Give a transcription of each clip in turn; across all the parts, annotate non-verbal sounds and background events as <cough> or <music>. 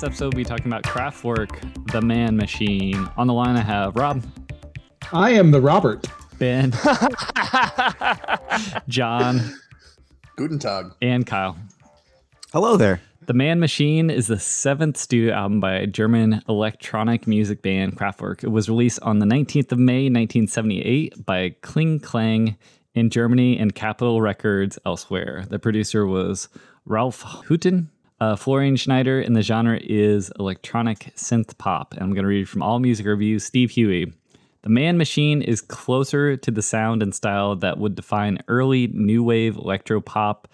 This episode, we'll be talking about Kraftwerk, The Man Machine. On the line, I have Rob, I am the Robert. Ben, <laughs> John, Guten Tag. and Kyle. Hello there. The Man Machine is the seventh studio album by German electronic music band Kraftwerk. It was released on the 19th of May, 1978 by Kling Klang in Germany and Capitol Records elsewhere. The producer was Ralph Houghton. Uh, Florian Schneider, and the genre is electronic synth pop. And I'm going to read from All Music Reviews, Steve Huey. The Man Machine is closer to the sound and style that would define early new wave electro pop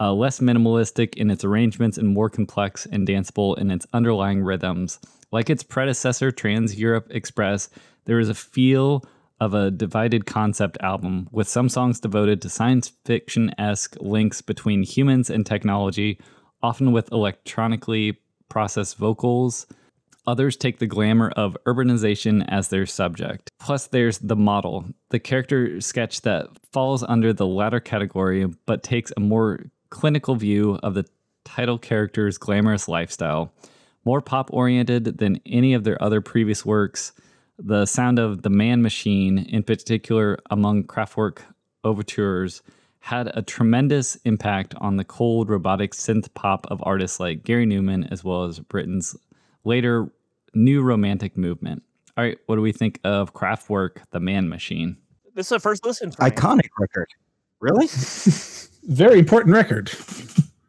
uh, less minimalistic in its arrangements and more complex and danceable in its underlying rhythms. Like its predecessor, Trans Europe Express, there is a feel of a divided concept album, with some songs devoted to science fiction esque links between humans and technology, often with electronically processed vocals. Others take the glamour of urbanization as their subject. Plus, there's the model, the character sketch that falls under the latter category but takes a more clinical view of the title character's glamorous lifestyle. More pop oriented than any of their other previous works, the sound of the Man Machine, in particular among Kraftwerk overtures, had a tremendous impact on the cold robotic synth pop of artists like Gary Numan, as well as Britain's later new romantic movement. All right, what do we think of Kraftwerk, the Man Machine? This is a first listen for me. Iconic record. Really? <laughs> Very important record. <laughs>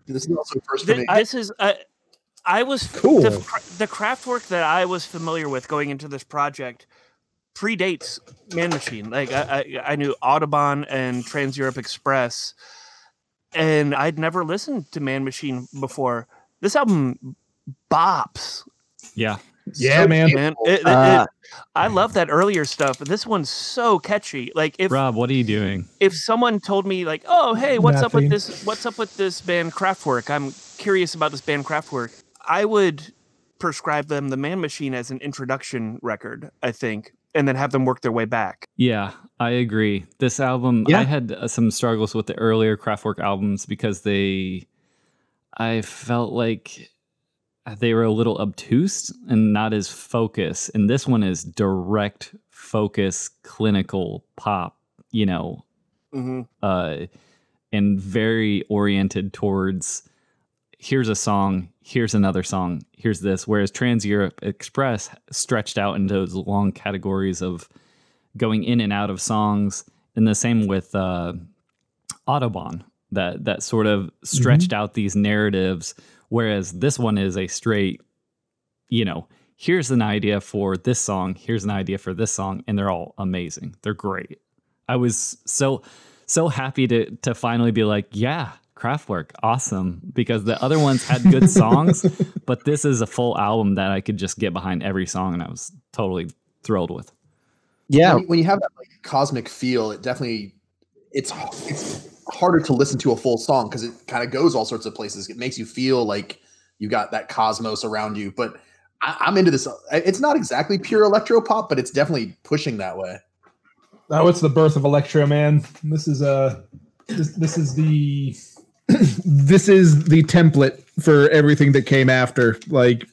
This is also first for me. this is uh, I was Cool. the, cra- the Kraftwerk that I was familiar with going into this project predates Man Machine. Like I, I, I knew Autobahn and Trans Europe Express, and I'd never listened to Man Machine before. This album bops, Yeah, Yeah, man. man. It- it- Uh, it- I love that earlier stuff, but this one's so catchy. Like if Rob, what are you doing? if someone told me like, "Oh, hey, what's up with this? What's up with this band Kraftwerk? I'm curious about this band Kraftwerk." I would prescribe them the Man Machine as an introduction record, I think, and then have them work their way back. Yeah, I agree. This album, Yeah. I had uh, some struggles with the earlier Kraftwerk albums because they, I felt like they were a little obtuse and not as focused. And this one is direct focus, clinical pop, you know, hmm uh, and very oriented towards here's a song, here's another song, here's this. Whereas Trans Europe Express stretched out into those long categories of going in and out of songs. And the same with uh, Autobahn, that that sort of stretched out these narratives. Whereas this one is a straight, you know, here's an idea for this song, here's an idea for this song, and they're all amazing. They're great. I was so so happy to to finally be like, yeah, Kraftwerk, awesome. Because the other ones had good <laughs> songs, but this is a full album that I could just get behind every song, and I was totally thrilled with. yeah. when, you, when you have that like cosmic feel, it definitely it's it's harder to listen to a full song because it kind of goes all sorts of places. It makes you feel like you got that cosmos around you. But I, I'm into this. It's not exactly pure electro pop, but it's definitely pushing that way. Oh, it's the birth of electro, man. This is uh this, this is the <clears throat> this is the template for everything that came after. Like,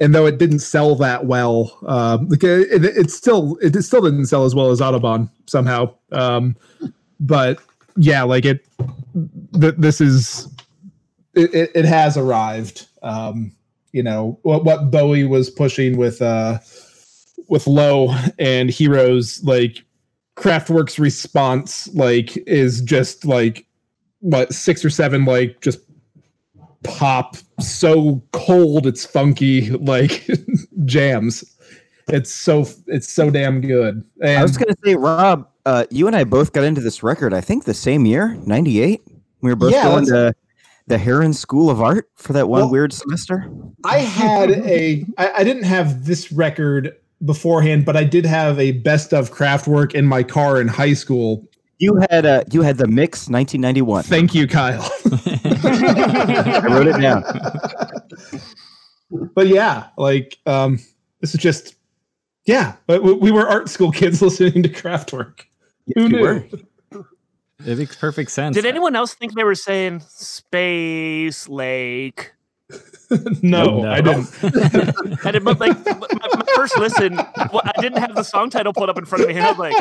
and though it didn't sell that well, um, like, it, it, it still it still didn't sell as well as Autobahn somehow. Um, but yeah, like it, th- this is it, it, has arrived. Um, you know what what Bowie was pushing with uh with Low and Heroes like Kraftwerk's response like is just like what six or seven like just pop so cold it's funky <laughs> like <laughs> jams it's so it's so damn good and I was gonna say, Rob, uh, you and I both got into this record. I think the same year, '98. We were both Yeah, going to the Herron School of Art for that one Well- weird semester. I had a I, I didn't have this record beforehand, but I did have a best of Kraftwerk in my car in high school. You had uh, you had the mix 1991. Thank you, Kyle. <laughs> I wrote it down. but yeah, like um this is just yeah, but we, we were art school kids <laughs> listening to Kraftwerk. Who knew? were. It makes perfect sense. Did anyone else think they were saying Space Lake? <laughs> no, No. <laughs> I didn't. I did, but like my, my first listen, well, I didn't have the song title pulled up in front of me, and I was like,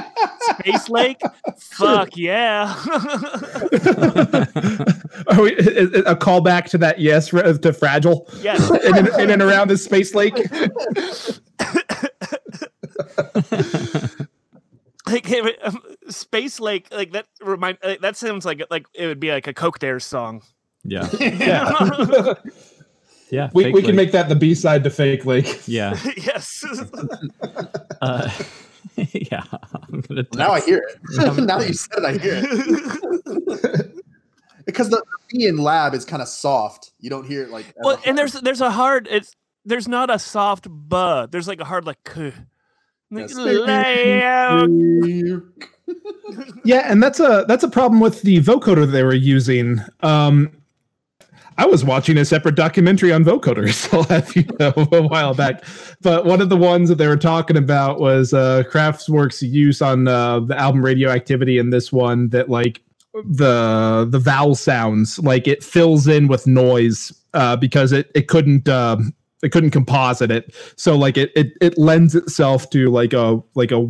"Space Lake, fuck yeah!" <laughs> Are we is- is a callback to that yes re- to fragile yes, in, and, in and around the space lake? like hey, wait, um, Space Lake, like that remind like, that sounds like like it would be like a Coke Dares song. Yeah. Yeah. Yeah. we, we can make that the B side to fake lake. <laughs> Yeah. <laughs> yes, <laughs> Uh, yeah. I'm gonna Now I hear it. now that you said it, I hear it. because the the B in lab is kind of soft. You don't hear it like. well, and there's hard- there's a hard it's there's not a soft buh. There's like a hard like. K. Like, Yes. Yeah, and that's a that's a problem with the vocoder they were using. Um, I was watching a separate documentary on vocoders, <laughs> I'll have you know, a while back. But one of the ones that they were talking about was uh, Kraftwerk's use on uh, the album Radioactivity, and this one that like the the vowel sounds like it fills in with noise uh, because it it couldn't um, it couldn't composite it, so like it it it lends itself to like a like a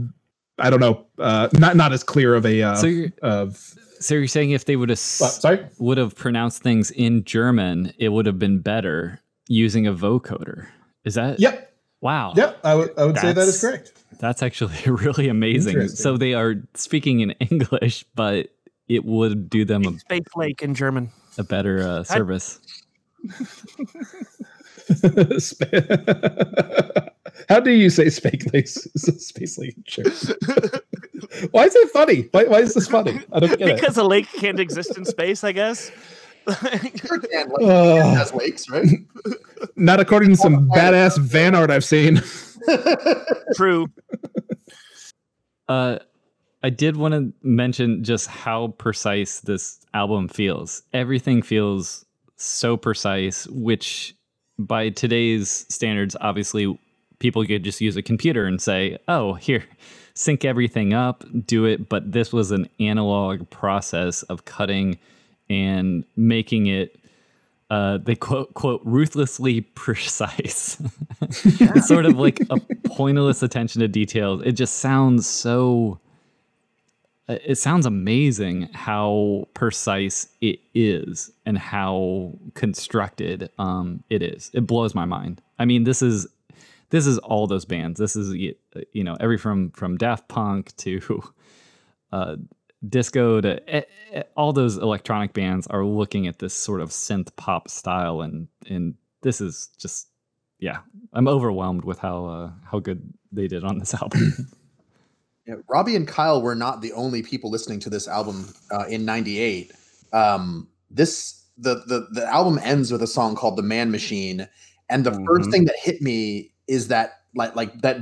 I don't know, uh, not not as clear of a uh, So of so you're saying if they would have what, sorry. would have pronounced things in German, it would have been better using a vocoder. Is that? Yep, Wow. yep. I would I would say that is correct. That's actually <laughs> really amazing. So they are speaking in <laughs> English, but it would do them a, Space Lake in German. a better uh, service. <laughs> How do you say space lake? Space lake. Sure. Why is it funny? Why, why is this funny? I don't get it. Because a lake can't exist in space, I guess. Sure can, <laughs> like, has lakes, right? <laughs> Not according to some badass van art I've seen. <laughs> True. Uh, I did want to mention just how precise this album feels. Everything feels so precise, which by today's standards, obviously, people could just use a computer and say, oh, here, sync everything up, do it. But this was an analog process of cutting and making it. Uh, they quote quote ruthlessly <laughs> precise. <laughs> it's sort of like a pointless attention to details. It just sounds so. uh, It sounds amazing how precise it is and how constructed um, it is. It blows my mind. I mean, this is this is all those bands. This is you know every from from Daft Punk to <laughs> uh, disco to eh, eh, all those electronic bands are looking at this sort of synth pop style, and and this is just yeah. I'm overwhelmed with how uh, how good they did on this <laughs> album. Yeah, Robbie and Kyle were not the only people listening to this album uh, in '98. Um, this the, the the album ends with a song called "The Man Machine," and the first Mhm. thing that hit me is that like like that.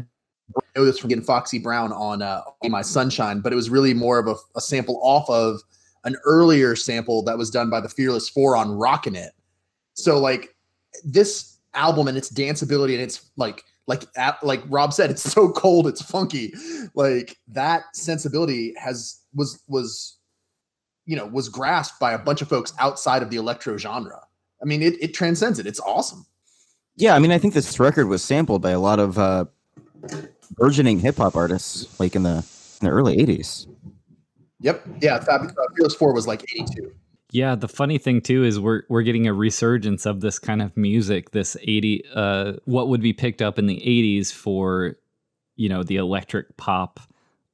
I know this from getting Foxy Brown on uh, "In My Sunshine," but it was really more of a, a sample off of an earlier sample that was done by the Fearless Four on "Rockin' It." So like this album and its danceability and its like like like Rob said, it's so cold, it's funky. Like that sensibility has was was you know was grasped by a bunch of folks outside of the electro genre. I mean, it, it transcends it. It's awesome. Yeah, I mean, I think this record was sampled by a lot of uh, burgeoning hip hop artists, like in the in the early '80s. Yep. Yeah. Fab, uh, Fearless Four was like eighty two. Yeah, the funny thing too is we're we're getting a resurgence of this kind of music, this 80 uh what would be picked up in the 80s for you know, the electric pop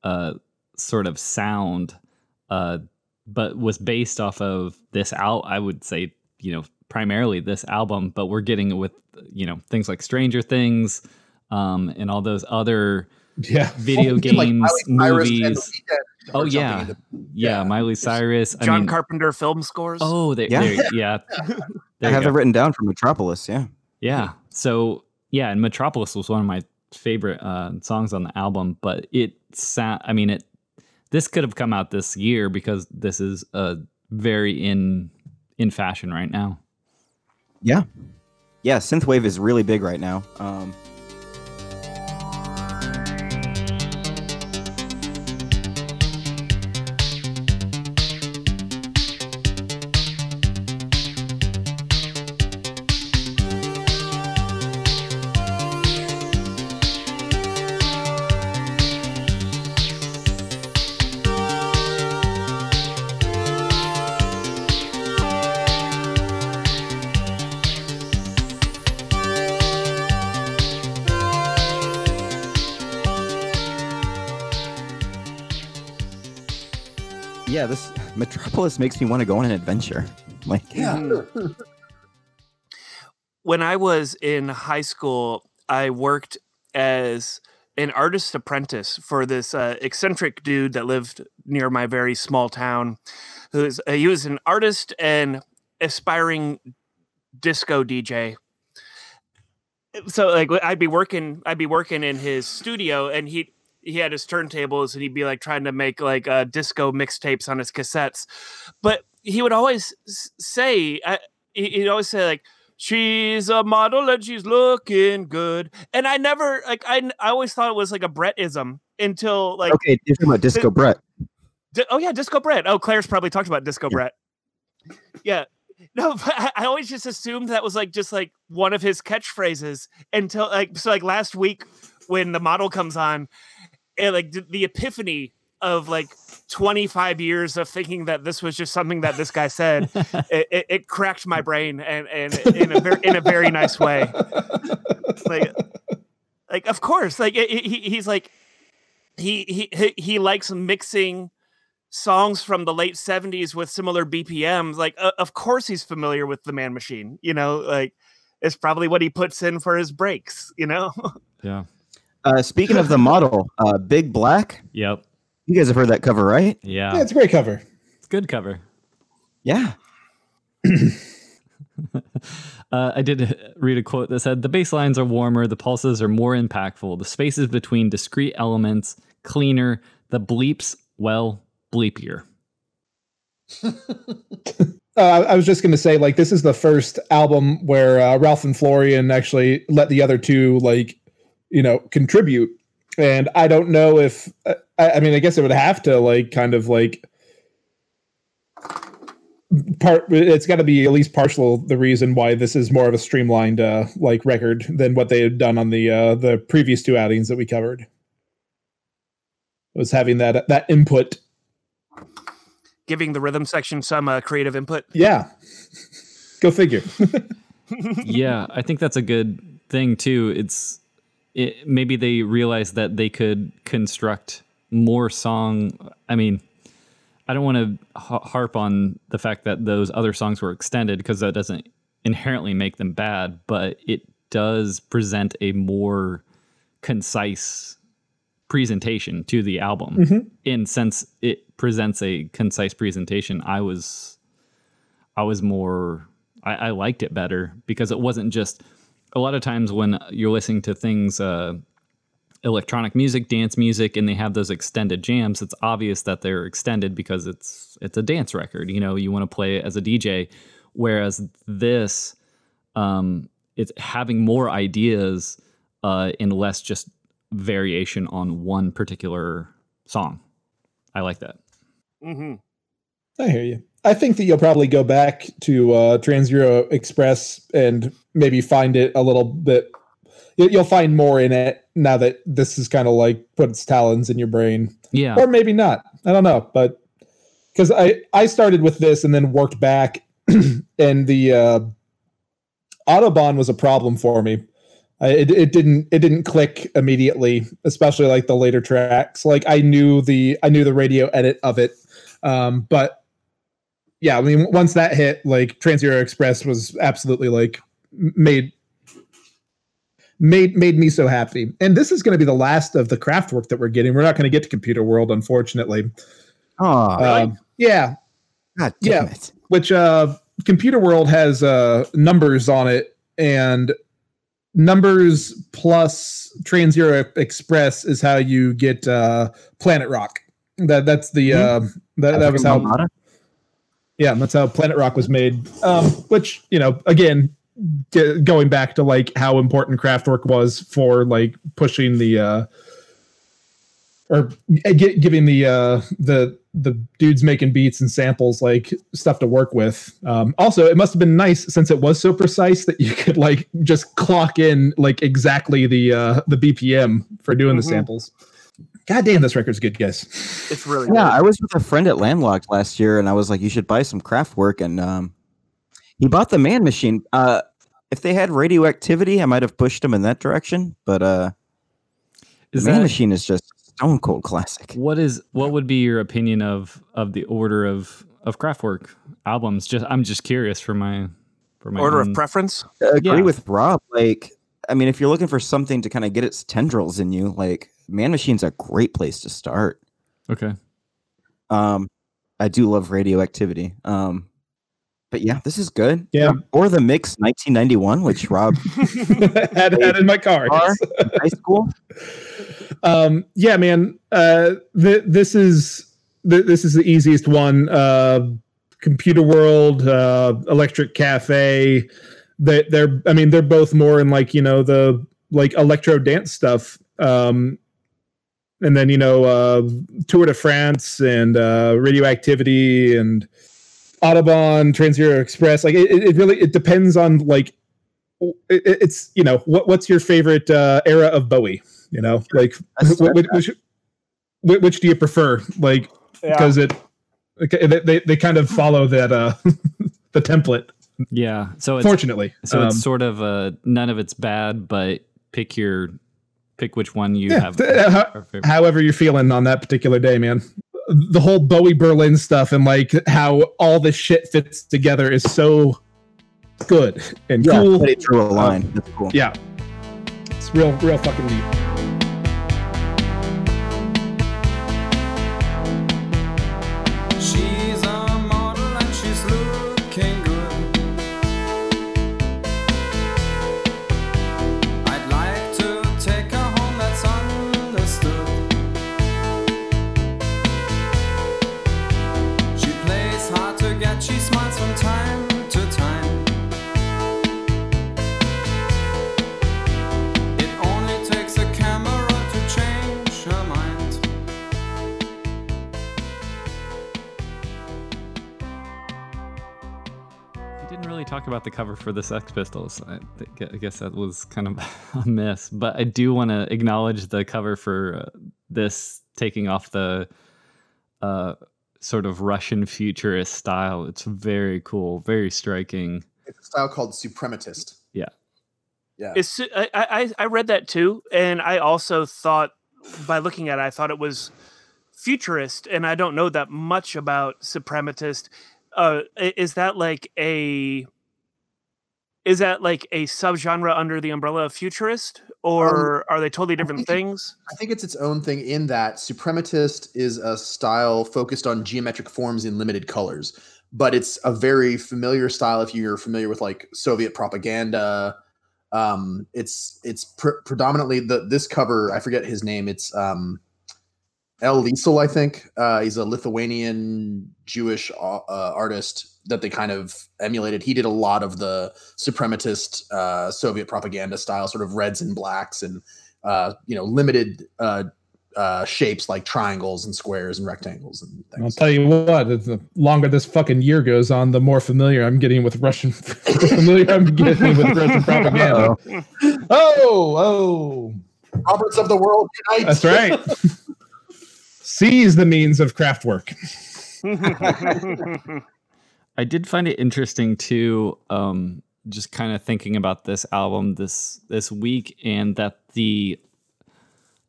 uh sort of sound uh but was based off of this out I would say, you know, primarily this album, but we're getting it with you know, things like Stranger Things um and all those other <laughs> Yeah. video Well, like games, Miley Cyrus and The movies. Oh yeah. into- yeah, yeah. Miley Cyrus. I John mean, Carpenter film scores. Oh, they, Yeah. yeah, <laughs> yeah. I have go. it written down from Metropolis. Yeah. Yeah. So yeah, and Metropolis was one of my favorite uh, songs on the album, but it sa- I mean it. This could have come out this year because this is uh, very in in fashion right now. Yeah. Yeah. Synthwave is really big right now. Um, yeah. This <laughs> Metropolis makes me want to go on an adventure. Like, Yeah. when I was in high school, I worked as an artist apprentice for this uh, eccentric dude that lived near my very small town. Who is uh, he was an artist and aspiring disco DJ. So like I'd be working, I'd be working in his studio, and he he had his turntables, and he'd be like trying to make like uh, disco mixtapes on his cassettes, but he would always say, I, he- he'd always say like she's a model and she's looking good. And i never like I I always thought it was like a brettism until like okay, you're talking about Disco Brett. Di- oh yeah disco brett. Oh claire's probably talked about disco brett. Yeah. No <laughs> but I, I always just assumed that was like just like one of his catchphrases until like so like last week when the model comes on and like the, epiphany of like 25 years of thinking that this was just something that this guy said <laughs> it, it, it cracked my brain and and in a very in a very nice way. Like like of course like it, he, he's like he, he he he likes mixing songs from the late 70s with similar bpms like uh, of course he's familiar with the man machine you know? Like it's probably what he puts in for his breaks you know? <laughs> Yeah. Uh, speaking of the model, uh, Big Black. Yep. You guys have heard that cover, right? Yeah. Yeah, it's a great cover. it's a good cover. Yeah. <clears throat> Uh, I did read a quote that said, The bass lines are warmer, the pulses are more impactful, the spaces between discrete elements cleaner, the bleeps, well, bleepier. <laughs> Uh, I I was just going to say, like, this is the first album where uh, Ralph and Florian actually let the other two, like, you know, contribute. And I don't know if, uh, I, I mean, I guess it would have to, like, kind of like part. It's got to be at least partial the reason why this is more of a streamlined, uh, like, record than what they had done on the uh, the previous two outings that we covered. Was having that that input. giving the rhythm section some uh, creative input Yeah, go figure. <laughs> yeah, I think that's a good thing too. It's it, maybe they realized that they could construct more song. I mean, I don't want to harp on the fact that those other songs were extended because that doesn't inherently make them bad, but it does present a more concise presentation to the album. Mm-hmm. And since it presents a concise presentation, I was I was more I, I liked it better because it wasn't just a lot of times when you're listening to things uh electronic music, dance music, and they have those extended jams, it's obvious that they're extended because it's it's a dance record. You know, you want to play it as a DJ. Whereas this, um, it's having more ideas uh, and less just variation on one particular song. I like that. hmm I hear you. I think that you'll probably go back to uh, Trans Euro Express and maybe find it a little bit. you- You'll find more in it now that this is kind of like put its talons in your brain, Yeah. or maybe not. I don't know, but because I I started with this and then worked back, <clears throat> and the uh, Autobahn was a problem for me. I, it, it didn't it didn't click immediately, especially like the later tracks. Like I knew the I knew the radio edit of it, um, but yeah, I mean once that hit, like Trans Euro Express was absolutely like made made made me so happy. And this is going to be the last of the Kraftwerk that we're getting. We're not going to get to Computer World, unfortunately. Oh, Um, yeah, God damn yeah. it. which uh computer world has uh numbers on it and numbers plus trans Euro express is how you get uh planet rock that that's the uh that, that was how Armada? Yeah that's how planet rock was made. Um which you know again g- going back to like how important Kraftwerk was for like pushing the uh or gi- giving the uh the the dudes making beats and samples like stuff to work with. Um also it must have been nice since it was so precise that you <laughs> could like just clock in like exactly the uh the bpm for doing the Mhm. samples god damn this record's good guys It's really Yeah, good. I was with a friend at Landlocked last year, and I was like, "You should buy some Kraftwerk." And um, he bought the Man Machine. Uh, if they had radioactivity, I might have pushed him in that direction. But uh, Is the Man that Machine is just stone cold classic. what is what would be your opinion of of the order of of Kraftwerk albums? Just I'm just curious for my for my Order own- of preference. I agree Yeah. with Rob. Like, I mean, if you're looking for something to kind of get its tendrils in you, like Man Machine's a great place to start. Okay. Um, I do love radioactivity. Um, but yeah, this is good. Yeah. Or the mix 1991, which Rob <laughs> had, had in my car Car? in high school. um yeah man uh th- this is th- this is the easiest one uh computer world uh electric cafe they, they're i mean they're both more in like you know the like electro dance stuff um and then you know uh tour de france and uh radioactivity and Autobahn, trans Euro express. Like it, it it really it depends on like it, it- it's you know what what's your favorite uh era of bowie you know? Like which, which, which, which do you prefer? Like because it they, they, they kind of follow that uh <laughs> the template. Yeah. So it's fortunately. so Um, it's sort of a none of it's bad, but pick your pick which one you Yeah, have. uh, how- are favorite. however you're feeling on that particular day man the whole bowie berlin stuff and like how all this shit fits together is so good and Yeah, cool but it drew a line. That's cool. yeah it's real real fucking neat the cover for the Sex Pistols. I, think, I guess that was kind of <laughs> a miss, but I do want to acknowledge the cover for uh, this taking off the uh, sort of Russian futurist style. It's very cool, very striking. It's a style called suprematist. Yeah. Yeah. It's I, I I read that too, and I also thought by looking at it, I thought it was futurist, and I don't know that much about suprematist. Uh, is that like a is that like a subgenre under the umbrella of futurist, or are they totally different things? I think it's its own thing in that suprematist is a style focused on geometric forms in limited colors, but it's a very familiar style if you're familiar with like Soviet propaganda. Um, it's it's pr- predominantly the this cover. I forget his name. It's um, El Lissitzky, I think. Uh, he's a Lithuanian Jewish uh, uh, artist that they kind of emulated. He did a lot of the suprematist uh, Soviet propaganda style, sort of reds and blacks and uh, you know, limited uh, uh, shapes like triangles and squares and rectangles and I'll tell you what, the longer this fucking year goes on, the more familiar I'm getting with Russian. <laughs> familiar I'm getting with Russian propaganda. <laughs> Oh, oh, Roberts of the world unite. that's right. <laughs> Seize the means of craft work. I did find it interesting too, um, just kind of thinking about this album this this week, and that the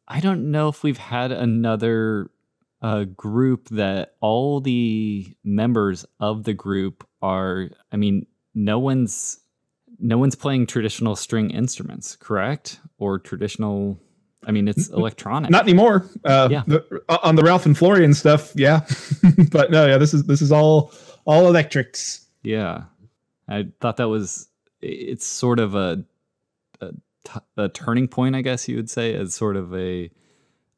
I don't know if we've had another uh, group that all the members of the group are. I mean, no one's no one's playing traditional string instruments, correct? Or traditional. I mean, it's electronic. Not anymore. Uh, Yeah. the- on the Ralph and Florian stuff, yeah. <laughs> but no, yeah, this is this is all all electrics. Yeah, I thought that was it's sort of a a, t- a turning point, I guess you would say, as sort of a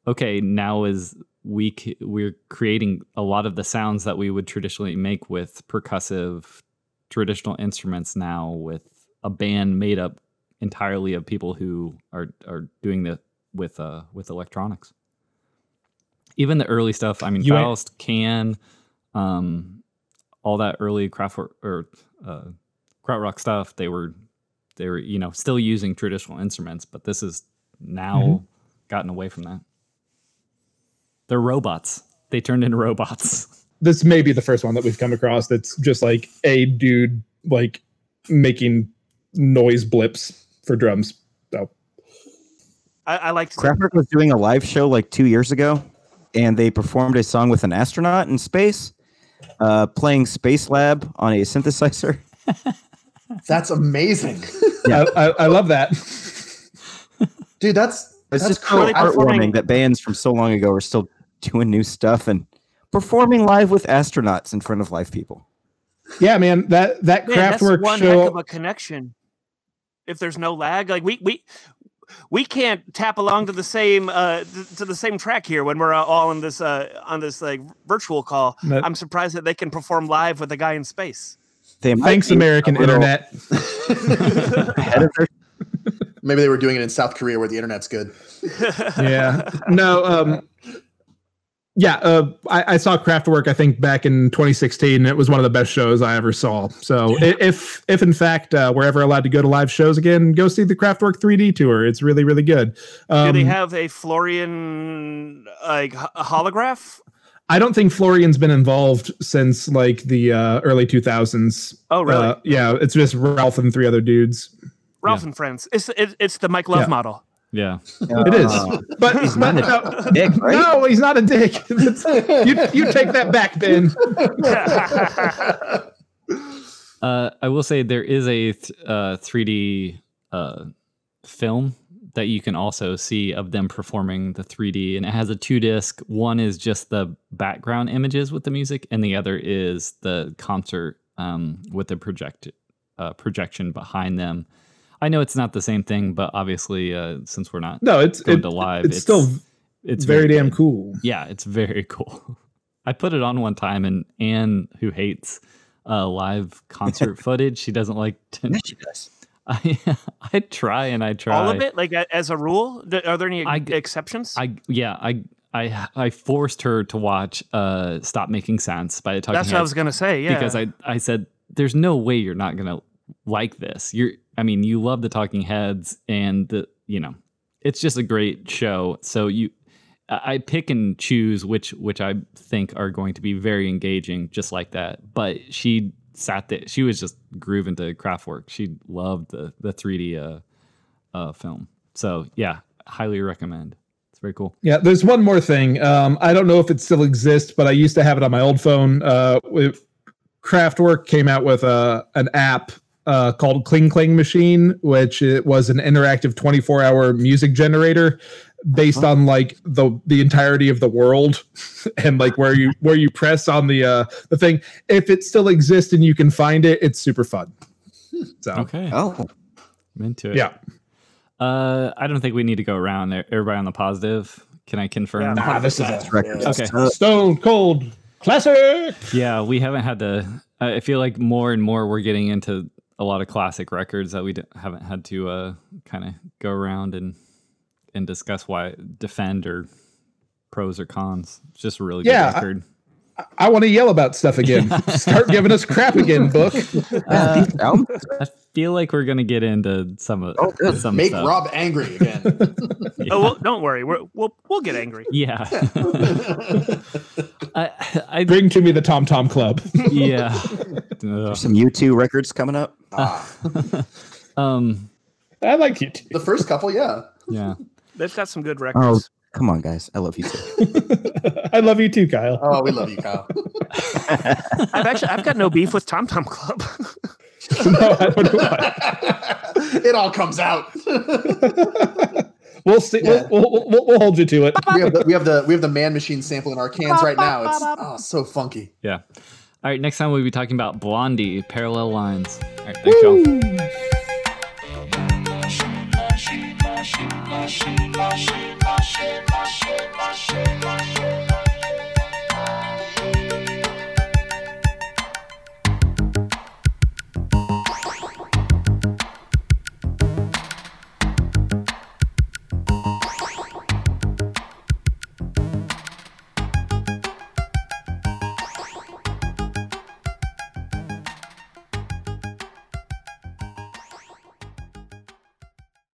okay. Now is we c- we're creating a lot of the sounds that we would traditionally make with percussive traditional instruments now with a band made up entirely of people who are are doing the with uh with electronics. Even the early stuff, I mean, You Faust, Can, um, all that early Kraftwerk or uh, krautrock stuff, they were they were you know still using traditional instruments, but this is now Mhm. gotten away from that. They're robots. They turned into robots. <laughs> This may be the first one that we've come across that's just like a dude like making noise blips for drums. So I, I like Kraftwerk was doing a live show like two years ago, and they performed a song with an astronaut in space, uh, playing Space Lab on a synthesizer. <laughs> That's amazing, <laughs> Yeah. I, I, I love that. dude. That's It's that's just so cool. heartwarming that bands from so long ago are still doing new stuff and performing live with astronauts in front of live people. Yeah, man, that that Man, that's Kraftwerk one heck show. of a connection. If there's no lag, like we we we can't tap along to the same uh to the same track here when we're uh, all on this uh on this like virtual call. That- I'm surprised that they can perform live with a guy in space. They Thanks, American Internet. <laughs> <laughs> ahead of their Maybe they were doing it in South Korea where the internet's good. yeah. No. Um. Yeah. Uh. I, I saw Kraftwerk. I think back in 2016. It was one of the best shows I ever saw. So i- if if in fact uh, we're ever allowed to go to live shows again, go see the Kraftwerk 3D tour. It's really really good. Um, Do they have a Florian like holograph? I don't think Florian's been involved since like the uh, early 2000s. Oh, really? Uh, yeah. It's just Ralph and three other dudes. Ralph and Friends. It's it, it's the Mike Love Yeah. model. Yeah. It is. Uh, But He's but not no, dick, right? no, he's not a dick. <laughs> you you take that back, Ben. <laughs> Uh, I will say there is a th- uh, 3D uh, film that you can also see of them performing the 3D, and it has a two disc. One is just the background images with the music, and the other is the concert um, with the project uh, projection behind them. I know it's not the same thing, but obviously, uh, since we're not No, it's going it, to live, it's, still it's very, damn good. cool. Yeah, it's very <laughs> cool. I put it on one time, and Anne, who hates uh, live concert <laughs> footage, she doesn't like to. yeah, she does. <laughs> I I try and I try All of it, like as a rule. Are there any I g- exceptions? I yeah I I I forced her to watch uh Stop Making Sense by the Talking That's what I was gonna say. Yeah, because I I said there's no way you're not gonna like this. You're I mean you love the Talking Heads and the you know it's just a great show. So you I pick and choose which which I think are going to be very engaging, just like that. But she sat there; she was just grooving to Kraftwerk. She loved the the 3D uh, uh, film. So yeah, highly recommend. It's very cool. Yeah, there's one more thing. Um, I don't know if it still exists, but I used to have it on my old phone. Uh, with- Kraftwerk came out with a an app uh, called Kling Klang Machine, which it was an interactive 24 hour music generator based on like the the entirety of the world <laughs> and like where you where you press on the uh the thing if it still exists and you can find it it's super fun so Okay, Oh, I'm into it. yeah Uh, I don't think we need to go around. Everybody on the positive. Can I confirm? Yeah. ah, this is a record. Okay. Stone cold classic Yeah, we haven't had to. I feel like more and more we're getting into a lot of classic records that we d- haven't had to uh, kind of go around and and discuss why defend or pros or cons. It's just a really good Yeah, I- record. I want to yell about stuff again. <laughs> Start giving us crap again, book. Yeah, <laughs> these albums- I feel like we're gonna get into some of Oh, good. some Make stuff. Rob angry again. <laughs> Oh, well, don't worry. We're, we'll we'll get angry. Yeah. I, I Bring to me the Tom Tom Club. yeah. Ugh. some U2 records coming up. Um. I like it. the first couple, yeah. Yeah. They've got some good Oh, records. Come on, guys. I love you too. <laughs> I love you too, Kyle. Oh, we love you, Kyle. <laughs> I've actually I've got no beef with Tom Tom Club. <laughs> no, I don't know why. it all comes out. We'll see. Yeah. We'll, we'll, we'll, we'll hold you to it. we have the we have the we have the man machine sample in our cans right now. It's oh so funky. Yeah. All right. Next time we'll be talking about Blondie, Parallel Lines. All right. Thanks, y'all. Woo! Machine, Bye.